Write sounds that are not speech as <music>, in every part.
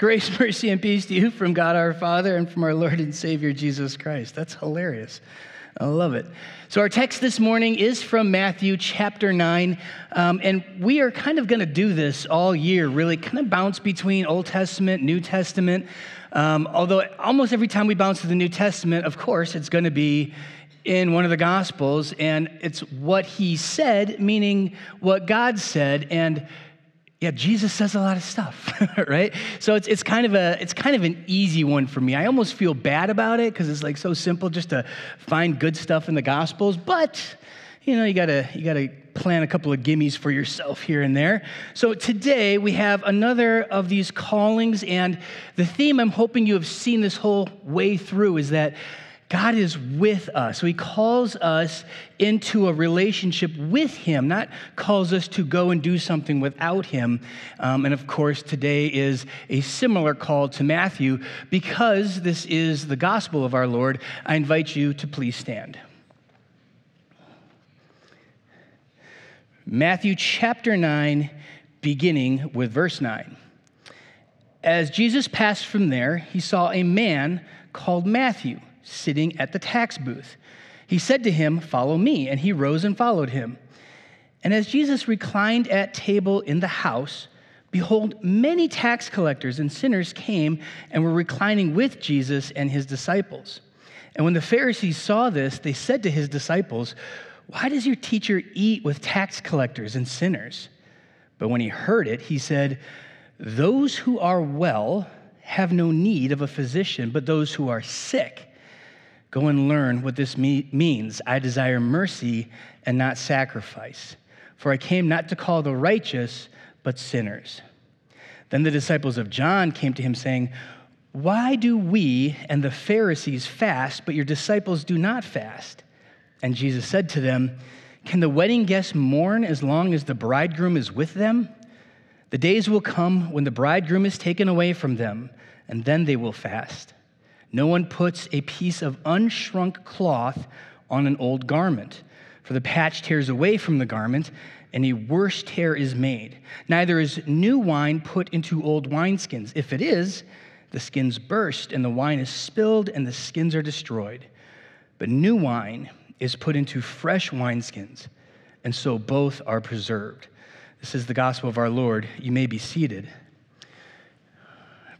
Grace, <laughs> mercy, and peace to you from God our Father and from our Lord and Savior Jesus Christ. That's hilarious. I love it. So, our text this morning is from Matthew chapter 9. Um, and we are kind of going to do this all year, really kind of bounce between Old Testament, New Testament. Um, although, almost every time we bounce to the New Testament, of course, it's going to be in one of the Gospels. And it's what he said, meaning what God said. And yeah, Jesus says a lot of stuff, <laughs> right? So it's, it's kind of a it's kind of an easy one for me. I almost feel bad about it because it's like so simple just to find good stuff in the Gospels, but you know you gotta you gotta plan a couple of gimmies for yourself here and there. So today we have another of these callings, and the theme I'm hoping you have seen this whole way through is that God is with us. So he calls us into a relationship with him, not calls us to go and do something without him. Um, and of course, today is a similar call to Matthew. Because this is the gospel of our Lord, I invite you to please stand. Matthew chapter 9, beginning with verse 9. As Jesus passed from there, he saw a man called Matthew sitting at the tax booth. He said to him, Follow me. And he rose and followed him. And as Jesus reclined at table in the house, behold, many tax collectors and sinners came and were reclining with Jesus and his disciples. And when the Pharisees saw this, they said to his disciples, Why does your teacher eat with tax collectors and sinners? But when he heard it, he said, Those who are well have no need of a physician, but those who are sick. Go and learn what this me- means. I desire mercy and not sacrifice. For I came not to call the righteous, but sinners. Then the disciples of John came to him, saying, Why do we and the Pharisees fast, but your disciples do not fast? And Jesus said to them, Can the wedding guests mourn as long as the bridegroom is with them? The days will come when the bridegroom is taken away from them, and then they will fast. No one puts a piece of unshrunk cloth on an old garment, for the patch tears away from the garment, and a worse tear is made. Neither is new wine put into old wineskins. If it is, the skins burst, and the wine is spilled, and the skins are destroyed. But new wine is put into fresh wineskins, and so both are preserved. This is the gospel of our Lord. You may be seated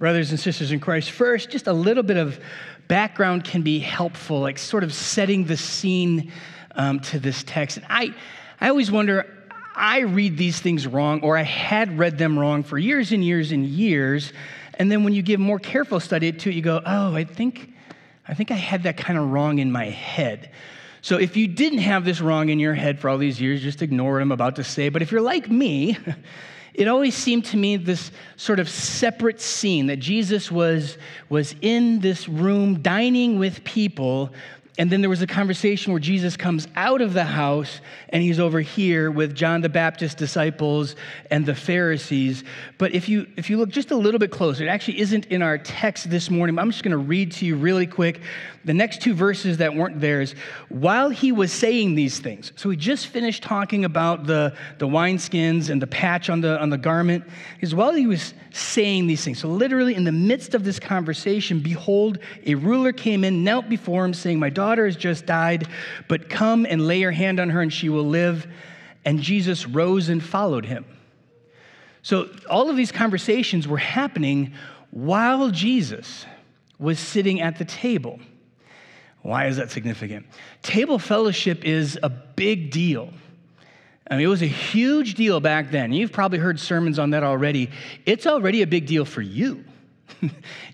brothers and sisters in Christ. First, just a little bit of background can be helpful, like sort of setting the scene um, to this text. And I, I always wonder, I read these things wrong, or I had read them wrong for years and years and years. And then when you give more careful study to it, you go, oh, I think, I think I had that kind of wrong in my head. So if you didn't have this wrong in your head for all these years, just ignore what I'm about to say. But if you're like me, <laughs> it always seemed to me this sort of separate scene that Jesus was, was in this room dining with people and then there was a conversation where Jesus comes out of the house and he's over here with John the Baptist's disciples and the Pharisees. But if you if you look just a little bit closer, it actually isn't in our text this morning. I'm just going to read to you really quick. The next two verses that weren't there is while he was saying these things. So he just finished talking about the the wineskins and the patch on the on the garment. Is while he was saying these things. So literally in the midst of this conversation, behold, a ruler came in, knelt before him, saying, My daughter daughter has just died, but come and lay your hand on her and she will live. And Jesus rose and followed him. So all of these conversations were happening while Jesus was sitting at the table. Why is that significant? Table fellowship is a big deal. I mean, it was a huge deal back then. You've probably heard sermons on that already. It's already a big deal for you. <laughs>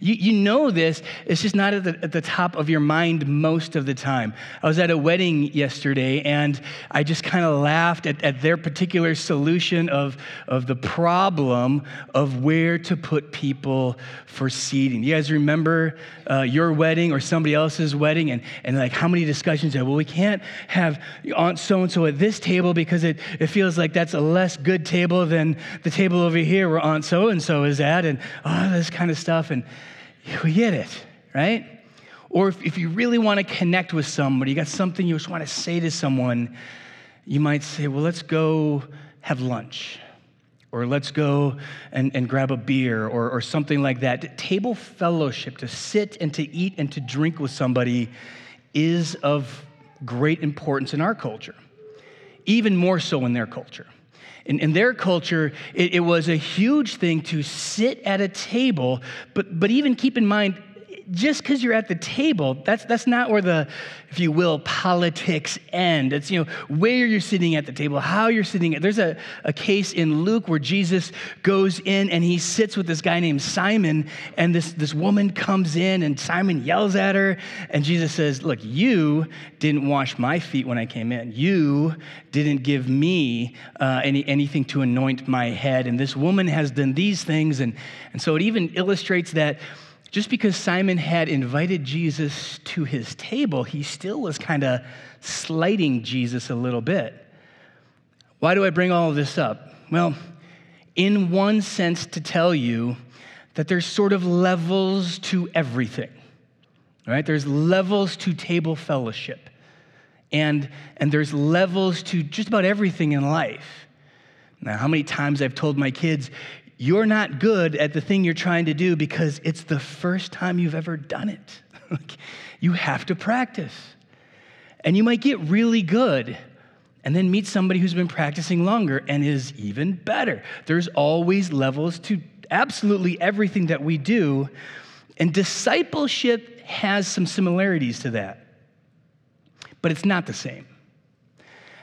you, you know this, it's just not at the, at the top of your mind most of the time. I was at a wedding yesterday and I just kind of laughed at, at their particular solution of, of the problem of where to put people for seating. You guys remember uh, your wedding or somebody else's wedding and, and like how many discussions there? Well, we can't have Aunt so and so at this table because it, it feels like that's a less good table than the table over here where Aunt so and so is at, and all this kind of stuff and we get it, right? Or if, if you really want to connect with somebody, you got something you just want to say to someone, you might say, well, let's go have lunch. or let's go and, and grab a beer or, or something like that. Table fellowship, to sit and to eat and to drink with somebody, is of great importance in our culture, even more so in their culture. In, in their culture, it, it was a huge thing to sit at a table, but, but even keep in mind, just because you're at the table, that's, that's not where the, if you will, politics end. It's, you know, where you're sitting at the table, how you're sitting. There's a, a case in Luke where Jesus goes in and he sits with this guy named Simon, and this, this woman comes in, and Simon yells at her, and Jesus says, Look, you didn't wash my feet when I came in. You didn't give me uh, any, anything to anoint my head. And this woman has done these things. And, and so it even illustrates that just because Simon had invited Jesus to his table, he still was kind of slighting Jesus a little bit. Why do I bring all of this up? Well, in one sense, to tell you that there's sort of levels to everything, right? There's levels to table fellowship, and, and there's levels to just about everything in life. Now, how many times I've told my kids, you're not good at the thing you're trying to do because it's the first time you've ever done it. <laughs> you have to practice. And you might get really good and then meet somebody who's been practicing longer and is even better. There's always levels to absolutely everything that we do. And discipleship has some similarities to that, but it's not the same.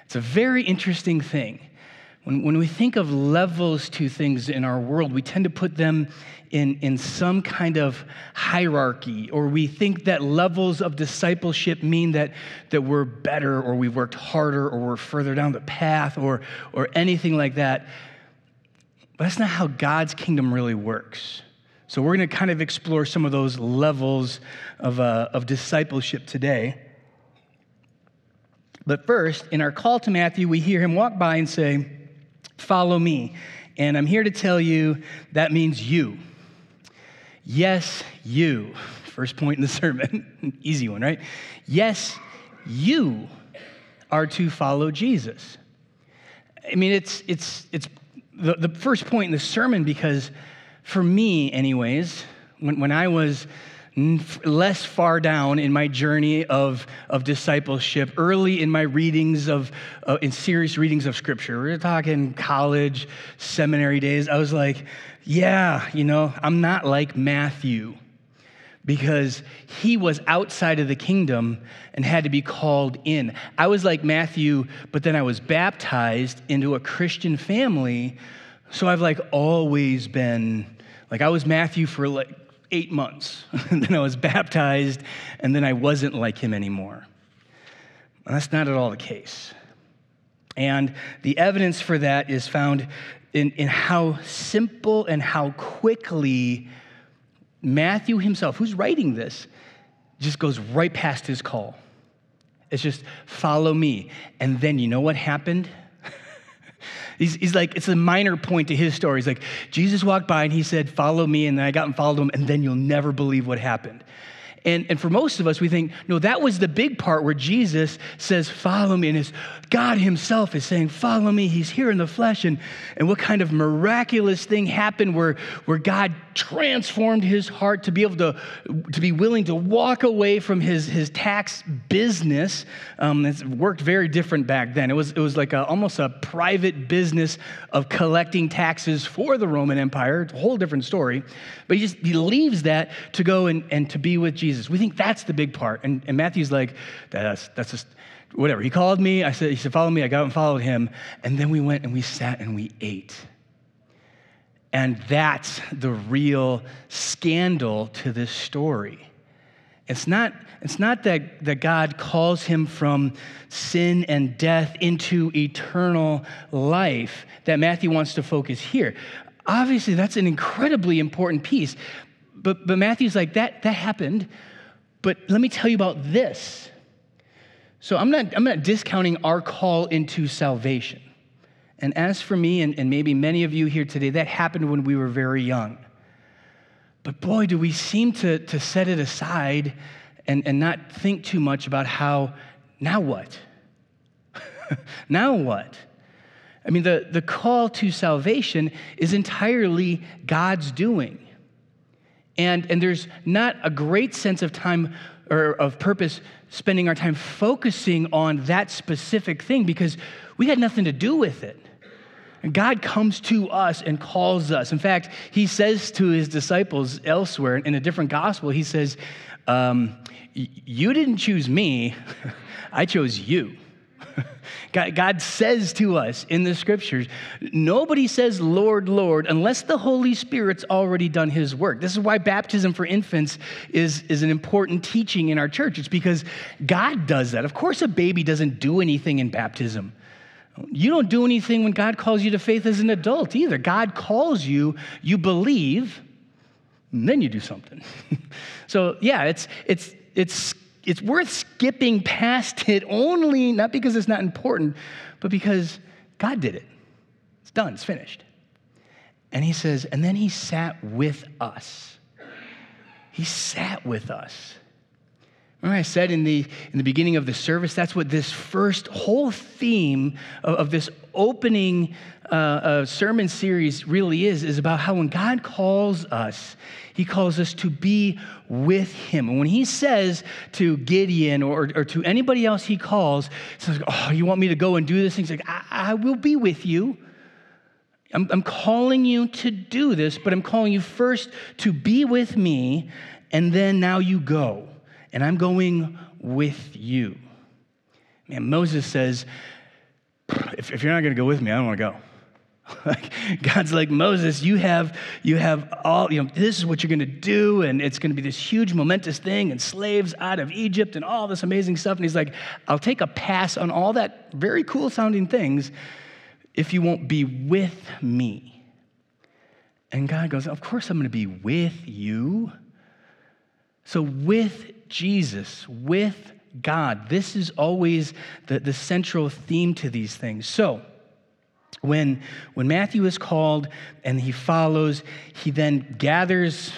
It's a very interesting thing. When, when we think of levels to things in our world, we tend to put them in, in some kind of hierarchy, or we think that levels of discipleship mean that, that we're better, or we've worked harder, or we're further down the path, or, or anything like that. But that's not how God's kingdom really works. So we're going to kind of explore some of those levels of, uh, of discipleship today. But first, in our call to Matthew, we hear him walk by and say, Follow me. And I'm here to tell you that means you. Yes, you. First point in the <laughs> sermon. Easy one, right? Yes, you are to follow Jesus. I mean, it's, it's, it's the, the first point in the sermon because for me, anyways, when, when I was less far down in my journey of, of discipleship, early in my readings of, uh, in serious readings of scripture. We're talking college, seminary days. I was like, yeah, you know, I'm not like Matthew because he was outside of the kingdom and had to be called in. I was like Matthew, but then I was baptized into a Christian family. So I've like always been like I was Matthew for like eight months. <laughs> then I was baptized, and then I wasn't like him anymore. that's not at all the case. And the evidence for that is found in, in how simple and how quickly Matthew himself, who's writing this, just goes right past his call. It's just follow me. And then you know what happened? He's, he's like, it's a minor point to his story. He's like, Jesus walked by and he said, Follow me. And then I got and followed him, and then you'll never believe what happened. And, and for most of us, we think, no, that was the big part where Jesus says, Follow me. And his, God Himself is saying, Follow me. He's here in the flesh. And, and what kind of miraculous thing happened where, where God transformed his heart to be able to, to be willing to walk away from his, his tax business. Um, it worked very different back then. It was, it was like a, almost a private business of collecting taxes for the Roman Empire. It's a whole different story. But he just he leaves that to go and, and to be with Jesus. We think that's the big part. And, and Matthew's like, that's, that's just whatever. He called me. I said, he said, follow me. I got and followed him. And then we went and we sat and we ate. And that's the real scandal to this story. It's not, it's not that, that God calls him from sin and death into eternal life that Matthew wants to focus here. Obviously, that's an incredibly important piece. But, but Matthew's like, that, that happened. But let me tell you about this. So I'm not, I'm not discounting our call into salvation. And as for me, and, and maybe many of you here today, that happened when we were very young. But boy, do we seem to, to set it aside and, and not think too much about how, now what? <laughs> now what? I mean, the, the call to salvation is entirely God's doing. And, and there's not a great sense of time or of purpose spending our time focusing on that specific thing because we had nothing to do with it. And God comes to us and calls us. In fact, he says to his disciples elsewhere in a different gospel, he says, um, You didn't choose me, <laughs> I chose you. <laughs> God, says to us in the scriptures, nobody says, Lord, Lord, unless the Holy Spirit's already done his work. This is why baptism for infants is, is an important teaching in our church. It's because God does that. Of course, a baby doesn't do anything in baptism. You don't do anything when God calls you to faith as an adult either. God calls you, you believe, and then you do something. <laughs> so, yeah, it's, it's, it's it's worth skipping past it only, not because it's not important, but because God did it. It's done, it's finished. And he says, and then he sat with us. He sat with us. Remember, I said in the, in the beginning of the service, that's what this first whole theme of, of this opening uh, uh, sermon series really is, is about how when God calls us, he calls us to be with him. And when he says to Gideon or, or to anybody else he calls, says, Oh, you want me to go and do this? He's like, I, I will be with you. I'm, I'm calling you to do this, but I'm calling you first to be with me, and then now you go and I'm going with you. Man, Moses says, if, if you're not going to go with me, I don't want to go. <laughs> God's like Moses, you have you have all you know. This is what you're going to do, and it's going to be this huge momentous thing, and slaves out of Egypt, and all this amazing stuff. And he's like, I'll take a pass on all that very cool sounding things if you won't be with me. And God goes, Of course I'm going to be with you. So with Jesus, with God. This is always the, the central theme to these things. So, when, when Matthew is called and he follows, he then gathers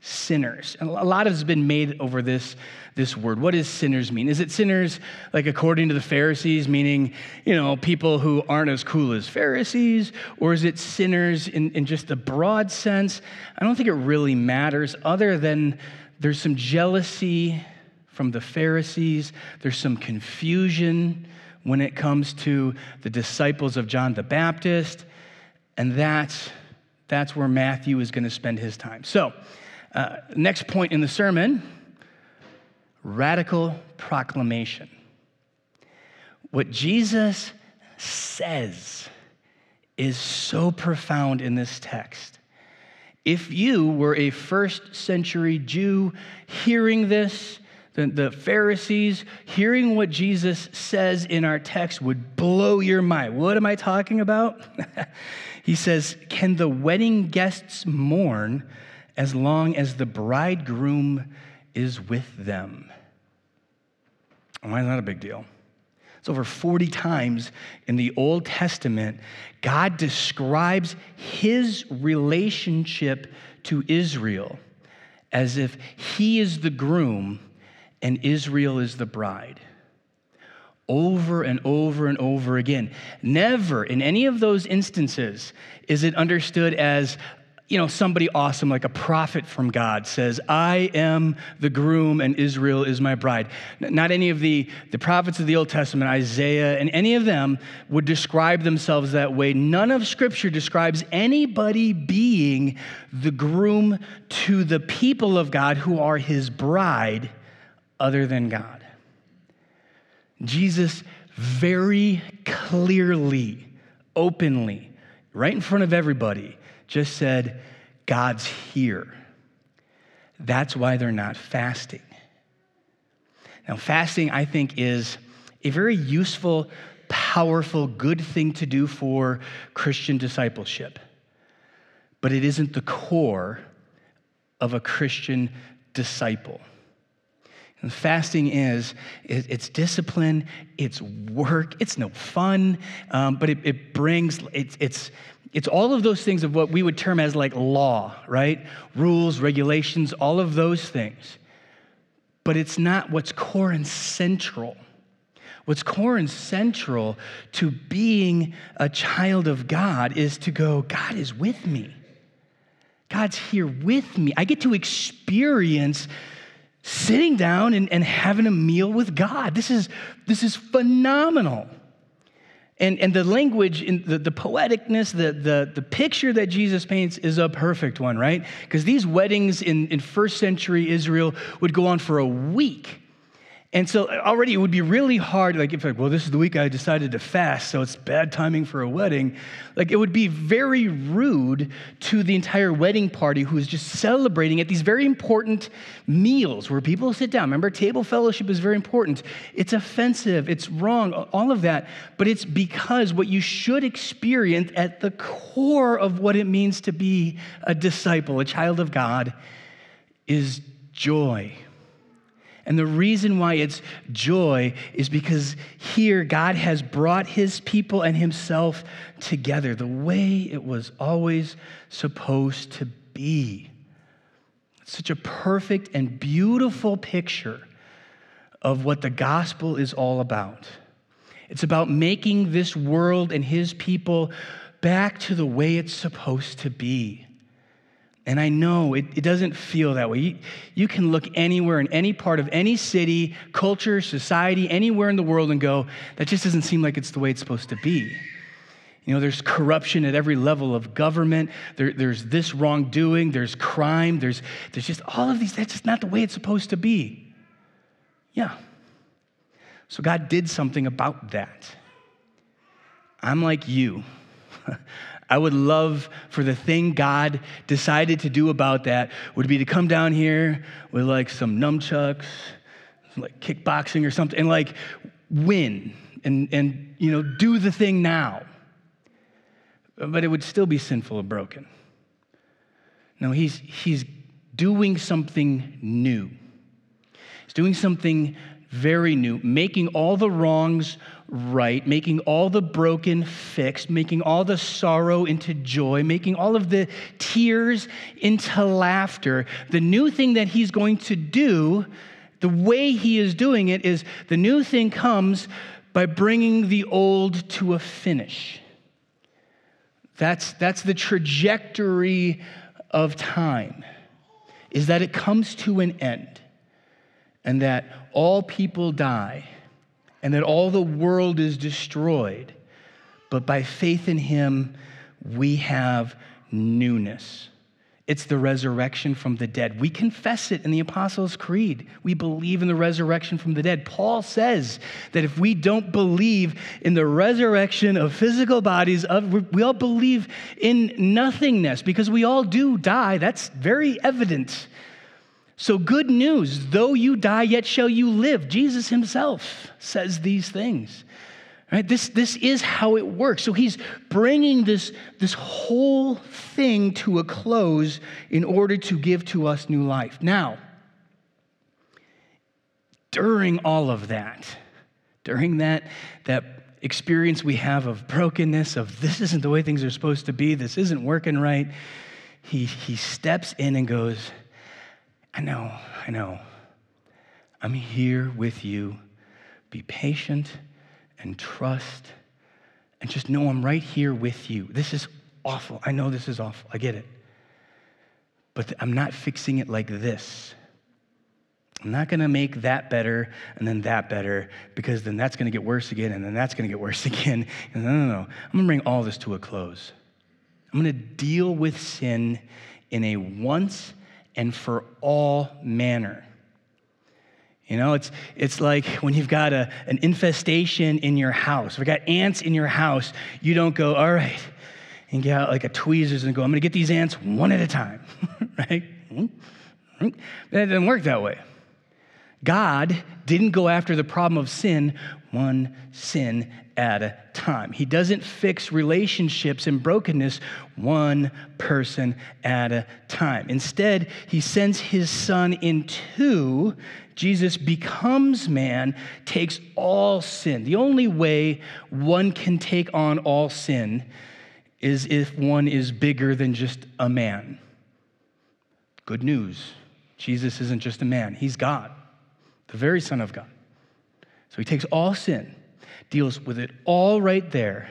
sinners. And a lot has been made over this, this word. What does sinners mean? Is it sinners like according to the Pharisees, meaning, you know, people who aren't as cool as Pharisees? Or is it sinners in, in just the broad sense? I don't think it really matters, other than there's some jealousy from the Pharisees, there's some confusion when it comes to the disciples of John the Baptist, and that's, that's where Matthew is going to spend his time. So, uh, next point in the sermon radical proclamation. What Jesus says is so profound in this text. If you were a first century Jew hearing this, then the Pharisees hearing what Jesus says in our text would blow your mind. What am I talking about? <laughs> he says, Can the wedding guests mourn as long as the bridegroom is with them? Why is that a big deal? It's over 40 times in the Old Testament, God describes his relationship to Israel as if he is the groom and Israel is the bride. Over and over and over again. Never in any of those instances is it understood as you know, somebody awesome like a prophet from God says, I am the groom and Israel is my bride. Not any of the, the prophets of the Old Testament, Isaiah, and any of them would describe themselves that way. None of Scripture describes anybody being the groom to the people of God who are his bride other than God. Jesus very clearly, openly, right in front of everybody, just said, God's here. That's why they're not fasting. Now, fasting, I think, is a very useful, powerful, good thing to do for Christian discipleship. But it isn't the core of a Christian disciple. And fasting is, it's discipline, it's work, it's no fun, um, but it, it brings, it's, it's, it's all of those things of what we would term as like law, right? Rules, regulations, all of those things. But it's not what's core and central. What's core and central to being a child of God is to go, God is with me. God's here with me. I get to experience sitting down and, and having a meal with God. This is, this is phenomenal. And, and the language, in the, the poeticness, the, the, the picture that Jesus paints is a perfect one, right? Because these weddings in, in first century Israel would go on for a week. And so uh, already it would be really hard, like if like, well, this is the week I decided to fast, so it's bad timing for a wedding. Like it would be very rude to the entire wedding party who is just celebrating at these very important meals where people sit down. Remember, table fellowship is very important. It's offensive, it's wrong, all of that. But it's because what you should experience at the core of what it means to be a disciple, a child of God, is joy and the reason why it's joy is because here God has brought his people and himself together the way it was always supposed to be. It's such a perfect and beautiful picture of what the gospel is all about. It's about making this world and his people back to the way it's supposed to be. And I know it, it doesn't feel that way. You, you, can look anywhere in any part of any city, culture, society, anywhere in the world and go, that just doesn't seem like it's the way it's supposed to be. You know, there's corruption at every level of government. There, there's this wrongdoing. There's crime. There's, there's just all of these. That's just not the way it's supposed to be. Yeah. So God did something about that. I'm like you. <laughs> I would love for the thing God decided to do about that would be to come down here with like some nunchucks, like kickboxing or something, and like win and, and you know, do the thing now. But it would still be sinful and broken. No, he's, he's doing something new. He's doing something very new, making all the wrongs right, making all the broken fixed, making all the sorrow into joy, making all of the tears into laughter. The new thing that he's going to do, the way he is doing it, is the new thing comes by bringing the old to a finish. That's, that's the trajectory of time, is that it comes to an end and that all people die and that all the world is destroyed. But by faith in him, we have newness. It's the resurrection from the dead. We confess it in the Apostles' Creed. We believe in the resurrection from the dead. Paul says that if we don't believe in the resurrection of physical bodies, of, we all believe in nothingness because we all do die. That's very evident so, good news, though you die, yet shall you live. Jesus himself says these things. Right? This, this is how it works. So he's bringing this, this whole thing to a close in order to give to us new life. Now, during all of that, during that, that experience we have of brokenness, of this isn't the way things are supposed to be, this isn't working right, he, he steps in and goes, I know, I know. I'm here with you. Be patient and trust and just know I'm right here with you. This is awful. I know this is awful. I get it. But I'm not fixing it like this. I'm not going to make that better and then that better because then that's going to get worse again and then that's going to get worse <laughs> again. No, no, no. I'm going to bring all this to a close. I'm going to deal with sin in a once and for all manner. You know, it's, it's like when you've got a, an infestation in your house. If you've got ants in your house, you don't go, all right, and get out like a tweezers and go, I'm to get these ants one at a time, <laughs> right? Mm-hmm. Mm-hmm. That doesn't work that way. God didn't go after the problem of sin one sin at a time. He doesn't fix relationships and brokenness one person at a time. Instead, he sends his son into Jesus becomes man, takes all sin. The only way one can take on all sin is if one is bigger than just a man. Good news Jesus isn't just a man, he's God, the very Son of God. So he takes all sin, deals with it all right there.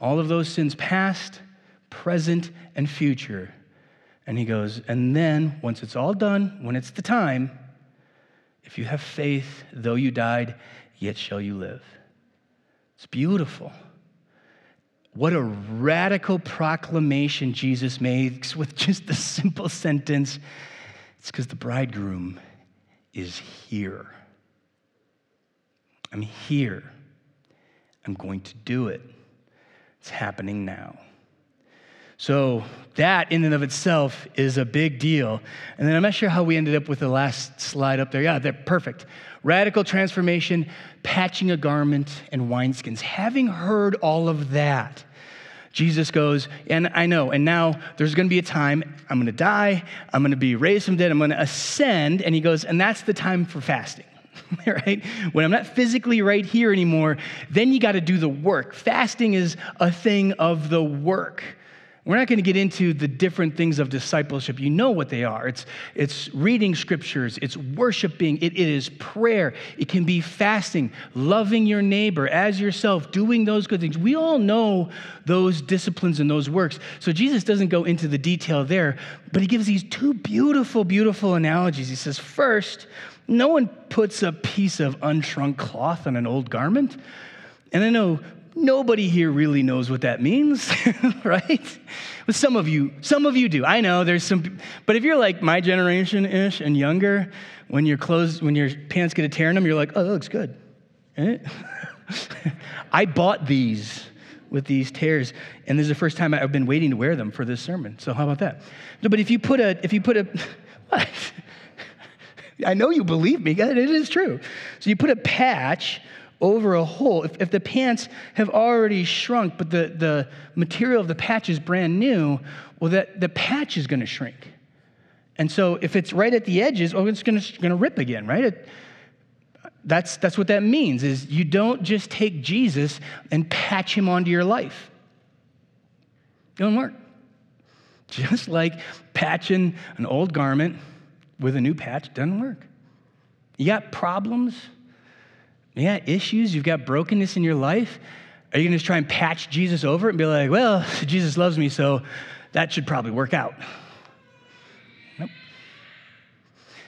All of those sins, past, present, and future. And he goes, and then once it's all done, when it's the time, if you have faith, though you died, yet shall you live. It's beautiful. What a radical proclamation Jesus makes with just the simple sentence it's because the bridegroom is here. I'm here. I'm going to do it. It's happening now. So, that in and of itself is a big deal. And then I'm not sure how we ended up with the last slide up there. Yeah, they're perfect. Radical transformation, patching a garment, and wineskins. Having heard all of that, Jesus goes, and I know, and now there's going to be a time I'm going to die, I'm going to be raised from dead, I'm going to ascend. And he goes, and that's the time for fasting. <laughs> right? When I'm not physically right here anymore, then you got to do the work. Fasting is a thing of the work. We're not going to get into the different things of discipleship. You know what they are. It's, it's reading scriptures, it's worshiping, it, it is prayer, it can be fasting, loving your neighbor as yourself, doing those good things. We all know those disciplines and those works. So Jesus doesn't go into the detail there, but he gives these two beautiful, beautiful analogies. He says, first, no one puts a piece of unshrunk cloth on an old garment. And I know Nobody here really knows what that means, <laughs> right? But some of you, some of you do. I know there's some, but if you're like my generation ish and younger, when your clothes, when your pants get a tear in them, you're like, oh, that looks good. Eh? <laughs> I bought these with these tears, and this is the first time I've been waiting to wear them for this sermon. So how about that? No, but if you put a, if you put a, <laughs> what? I know you believe me. It is true. So you put a patch over a hole. If, if the pants have already shrunk, but the, the material of the patch is brand new, well, that, the patch is going to shrink. And so if it's right at the edges, oh, it's going to rip again, right? It, that's, that's what that means is you don't just take Jesus and patch him onto your life. It don't work. Just like patching an old garment with a new patch doesn't work. You got problems, you got issues, you've got brokenness in your life. Are you going to try and patch Jesus over it and be like, well, Jesus loves me, so that should probably work out? Nope.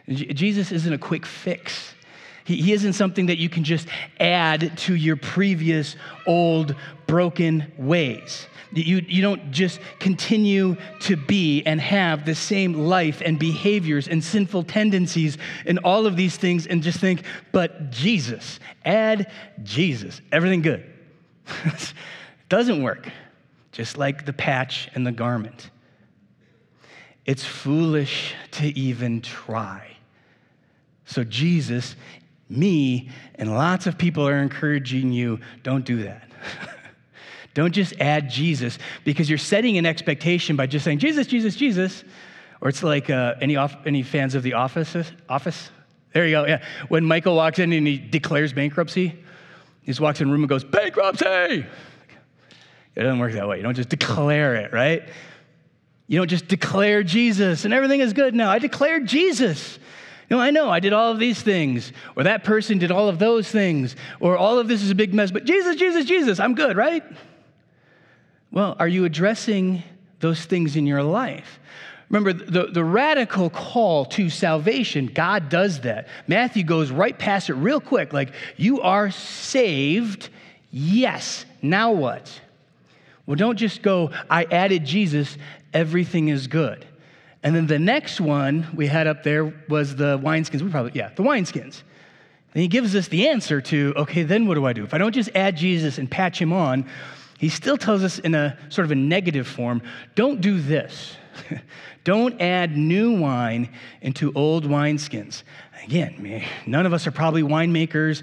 Jesus isn't a quick fix. He, he isn't something that you can just add to your previous old broken ways. You, you don't just continue to be and have the same life and behaviors and sinful tendencies and all of these things and just think, but Jesus, add Jesus, everything good. <laughs> Doesn't work, just like the patch and the garment. It's foolish to even try. So, Jesus, me, and lots of people are encouraging you don't do that. <laughs> Don't just add Jesus because you're setting an expectation by just saying Jesus, Jesus, Jesus. Or it's like uh, any, off, any fans of The Office? Office? There you go. Yeah. When Michael walks in and he declares bankruptcy, he just walks in the room and goes, Bankruptcy! It doesn't work that way. You don't just declare it, right? You don't just declare Jesus and everything is good now. I declared Jesus. No, I know I did all of these things, or that person did all of those things, or all of this is a big mess, but Jesus, Jesus, Jesus, I'm good, right? Well, are you addressing those things in your life? Remember, the, the radical call to salvation, God does that. Matthew goes right past it real quick like, you are saved. Yes. Now what? Well, don't just go, I added Jesus, everything is good. And then the next one we had up there was the wineskins. We probably, yeah, the wineskins. And he gives us the answer to, okay, then what do I do? If I don't just add Jesus and patch him on, he still tells us in a sort of a negative form don't do this. <laughs> don't add new wine into old wineskins. Again, none of us are probably winemakers.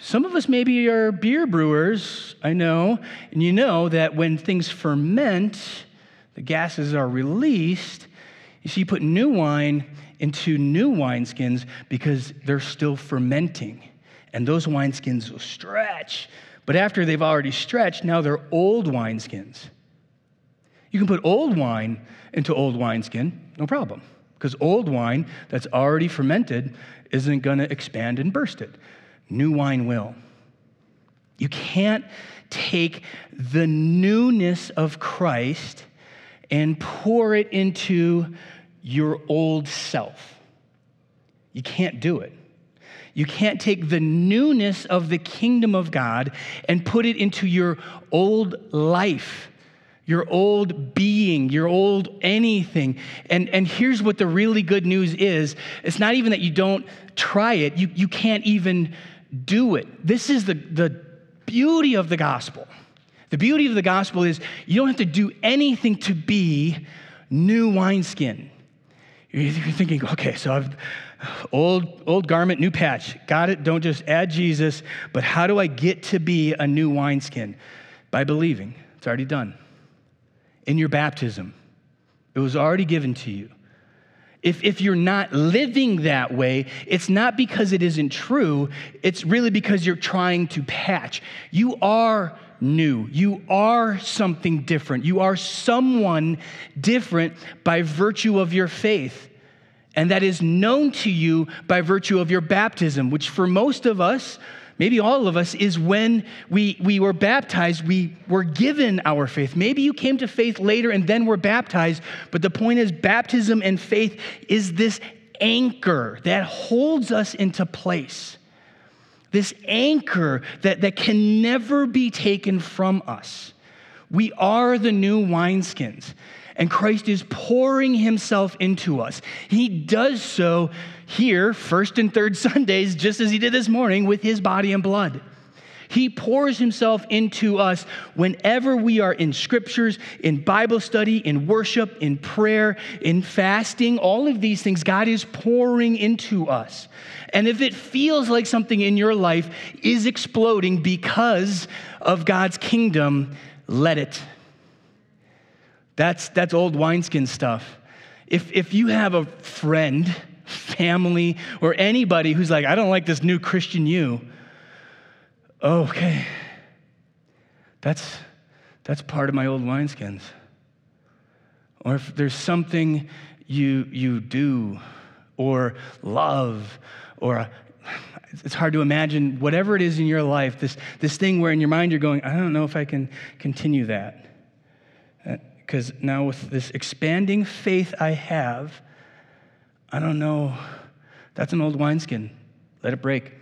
Some of us maybe are beer brewers, I know. And you know that when things ferment, the gases are released. You see, you put new wine into new wineskins because they're still fermenting. And those wineskins will stretch but after they've already stretched, now they're old wineskins. You can put old wine into old wineskin, no problem, because old wine that's already fermented isn't going to expand and burst it. new wine will. You can't take the newness of Christ and pour it into your old self. You can't do it. You can't take the newness of the kingdom of God and put it into your old life, your old being, your old anything. And, and here's what the really good news is it's not even that you don't try it, you, you can't even do it. This is the, the beauty of the gospel. The beauty of the gospel is you don't have to do anything to be new wineskin. You're thinking, okay, so I've old old garment, new patch. Got it? Don't just add Jesus, but how do I get to be a new wineskin? By believing. It's already done. In your baptism. It was already given to you. If, if you're not living that way, it's not because it isn't true, it's really because you're trying to patch. You are new. You are something different. You are someone different by virtue of your faith. And that is known to you by virtue of your baptism, which for most of us, maybe all of us, is when we, we were baptized, we were given our faith. Maybe you came to faith later and then were baptized, but the point is, baptism and faith is this anchor that holds us into place. This anchor that, that can never be taken from us. We are the new wineskins and Christ is pouring himself into us. He does so here, first and third <laughs> Sundays, just as he did this morning with his body and blood. He pours himself into us whenever we are in scriptures, in Bible study, in worship, in prayer, in fasting, all of these things, God is pouring into us. And if it feels like something in your life is exploding because of God's kingdom, let it. That's, that's old wineskin stuff. If, if you have a friend, family, or anybody who's like, I don't like this new Christian you, Oh, okay, that's, that's part of my old wineskins. Or if there's something you, you do or love, or it's hard to imagine whatever it is in your life, this, this thing where in your mind you're going, I don't know if I can continue that. Uh, because now, with this expanding faith I have, I don't know, that's an old wineskin. Let it break.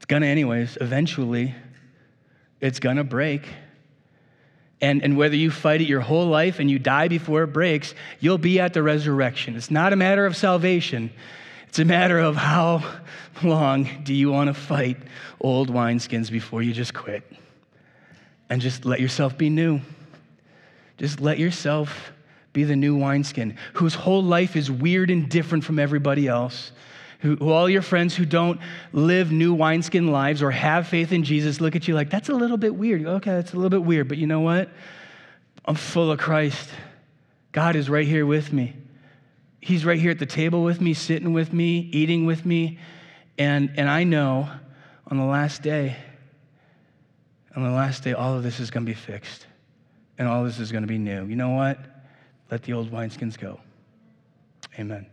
It's gonna, anyways, eventually, it's gonna break. And, and whether you fight it your whole life and you die before it breaks, you'll be at the resurrection. It's not a matter of salvation, it's a matter of how long do you want to fight old wineskins before you just quit and just let yourself be new. Just let yourself be the new wineskin, whose whole life is weird and different from everybody else. Who, who, all your friends who don't live new wineskin lives or have faith in Jesus look at you like, that's a little bit weird. Okay, that's a little bit weird, but you know what? I'm full of Christ. God is right here with me. He's right here at the table with me, sitting with me, eating with me. And, and I know on the last day, on the last day, all of this is going to be fixed and all this is going to be new. You know what? Let the old wineskins go. Amen.